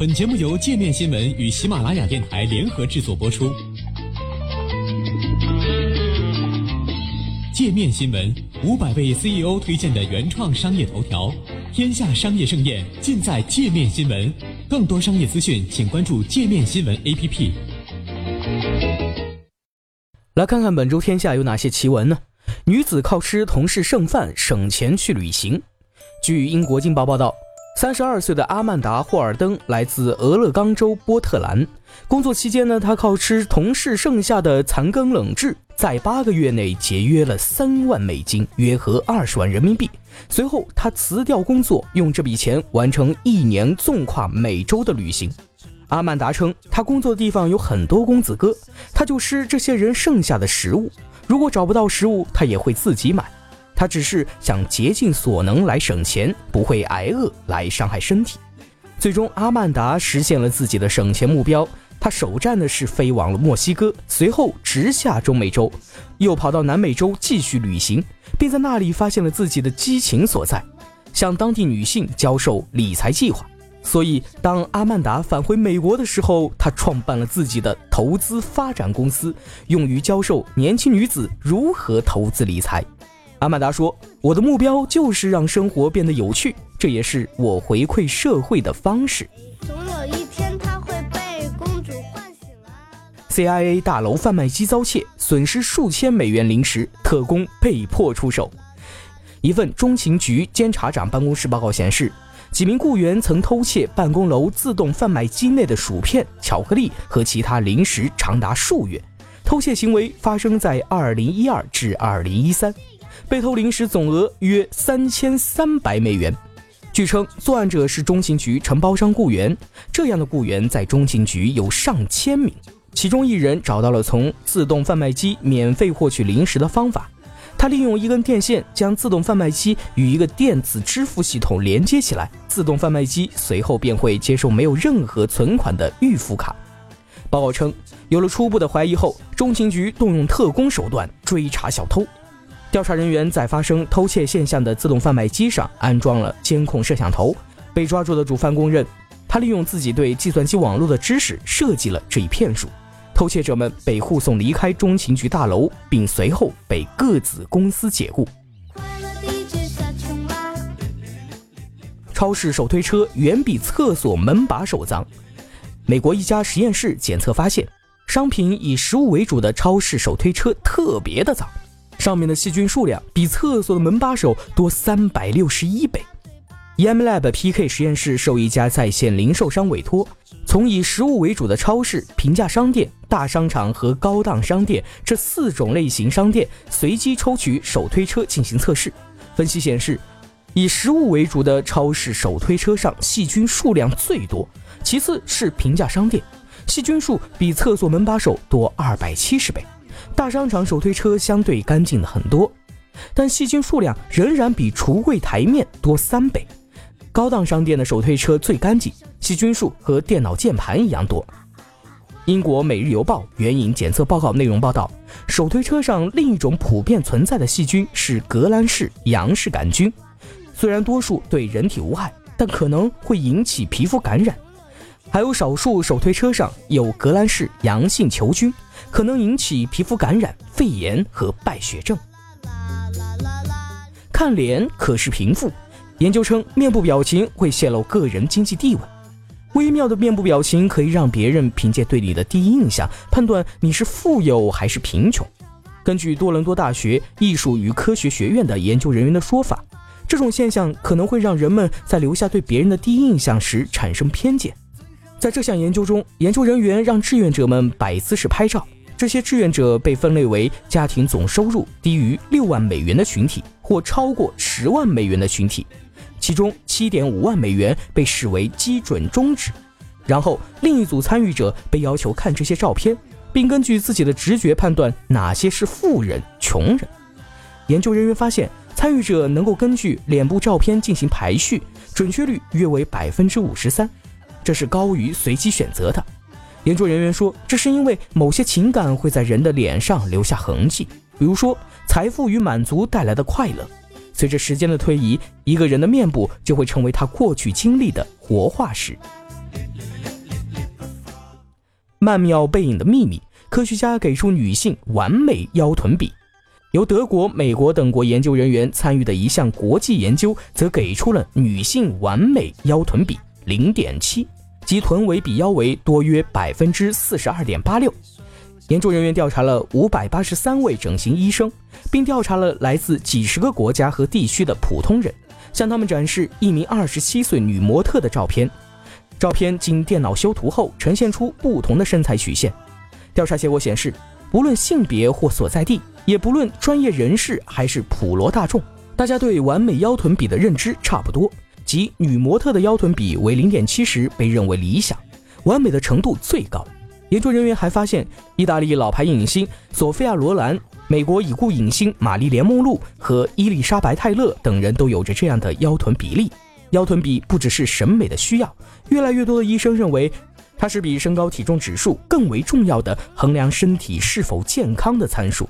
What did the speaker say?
本节目由界面新闻与喜马拉雅电台联合制作播出。界面新闻五百位 CEO 推荐的原创商业头条，天下商业盛宴尽在界面新闻。更多商业资讯，请关注界面新闻 APP。来看看本周天下有哪些奇闻呢？女子靠吃同事剩饭省钱去旅行。据英国《镜报》报道。三十二岁的阿曼达·霍尔登来自俄勒冈州波特兰。工作期间呢，他靠吃同事剩下的残羹冷炙，在八个月内节约了三万美金，约合二十万人民币。随后，他辞掉工作，用这笔钱完成一年纵跨美洲的旅行。阿曼达称，他工作的地方有很多公子哥，他就吃这些人剩下的食物。如果找不到食物，他也会自己买。他只是想竭尽所能来省钱，不会挨饿来伤害身体。最终，阿曼达实现了自己的省钱目标。他首站的是飞往了墨西哥，随后直下中美洲，又跑到南美洲继续旅行，并在那里发现了自己的激情所在，向当地女性教授理财计划。所以，当阿曼达返回美国的时候，他创办了自己的投资发展公司，用于教授年轻女子如何投资理财。阿曼达说：“我的目标就是让生活变得有趣，这也是我回馈社会的方式。”总有一天他会被公主唤醒啊。CIA 大楼贩卖机遭窃，损失数千美元零食，特工被迫出手。一份中情局监察长办公室报告显示，几名雇员曾偷窃办公楼自动贩卖机内的薯片、巧克力和其他零食长达数月。偷窃行为发生在2012至2013。被偷零食总额约三千三百美元。据称，作案者是中情局承包商雇员。这样的雇员在中情局有上千名。其中一人找到了从自动贩卖机免费获取零食的方法。他利用一根电线将自动贩卖机与一个电子支付系统连接起来，自动贩卖机随后便会接受没有任何存款的预付卡。报告称，有了初步的怀疑后，中情局动用特工手段追查小偷。调查人员在发生偷窃现象的自动贩卖机上安装了监控摄像头。被抓住的主犯供认，他利用自己对计算机网络的知识设计了这一骗术。偷窃者们被护送离开中情局大楼，并随后被各子公司解雇。超市手推车远比厕所门把手脏。美国一家实验室检测发现，商品以食物为主的超市手推车特别的脏。上面的细菌数量比厕所的门把手多三百六十一倍。EMLab PK 实验室受一家在线零售商委托，从以食物为主的超市、平价商店、大商场和高档商店这四种类型商店随机抽取手推车进行测试。分析显示，以食物为主的超市手推车上细菌数量最多，其次是平价商店，细菌数比厕所门把手多二百七十倍。大商场手推车相对干净的很多，但细菌数量仍然比橱柜台面多三倍。高档商店的手推车最干净，细菌数和电脑键盘一样多。英国《每日邮报》援引检测报告内容报道，手推车上另一种普遍存在的细菌是革兰氏杨氏杆菌，虽然多数对人体无害，但可能会引起皮肤感染。还有少数手推车上有革兰氏阳性球菌。可能引起皮肤感染、肺炎和败血症。看脸可是贫富。研究称，面部表情会泄露个人经济地位。微妙的面部表情可以让别人凭借对你的第一印象判断你是富有还是贫穷。根据多伦多大学艺术与科学学院的研究人员的说法，这种现象可能会让人们在留下对别人的第一印象时产生偏见。在这项研究中，研究人员让志愿者们摆姿势拍照。这些志愿者被分类为家庭总收入低于六万美元的群体或超过十万美元的群体，其中七点五万美元被视为基准中值。然后，另一组参与者被要求看这些照片，并根据自己的直觉判断哪些是富人、穷人。研究人员发现，参与者能够根据脸部照片进行排序，准确率约为百分之五十三，这是高于随机选择的。研究人员说，这是因为某些情感会在人的脸上留下痕迹，比如说财富与满足带来的快乐。随着时间的推移，一个人的面部就会成为他过去经历的活化石。曼妙背影的秘密，科学家给出女性完美腰臀比。由德国、美国等国研究人员参与的一项国际研究，则给出了女性完美腰臀比零点七，即臀围比腰围多约百分之四十二点八六。研究人员调查了五百八十三位整形医生，并调查了来自几十个国家和地区的普通人，向他们展示一名二十七岁女模特的照片。照片经电脑修图后，呈现出不同的身材曲线。调查结果显示，不论性别或所在地。也不论专业人士还是普罗大众，大家对完美腰臀比的认知差不多，即女模特的腰臀比为零点七时被认为理想，完美的程度最高。研究人员还发现，意大利老牌影星索菲亚·罗兰、美国已故影星玛丽莲·梦露和伊丽莎白·泰勒等人都有着这样的腰臀比例。腰臀比不只是审美的需要，越来越多的医生认为，它是比身高体重指数更为重要的衡量身体是否健康的参数。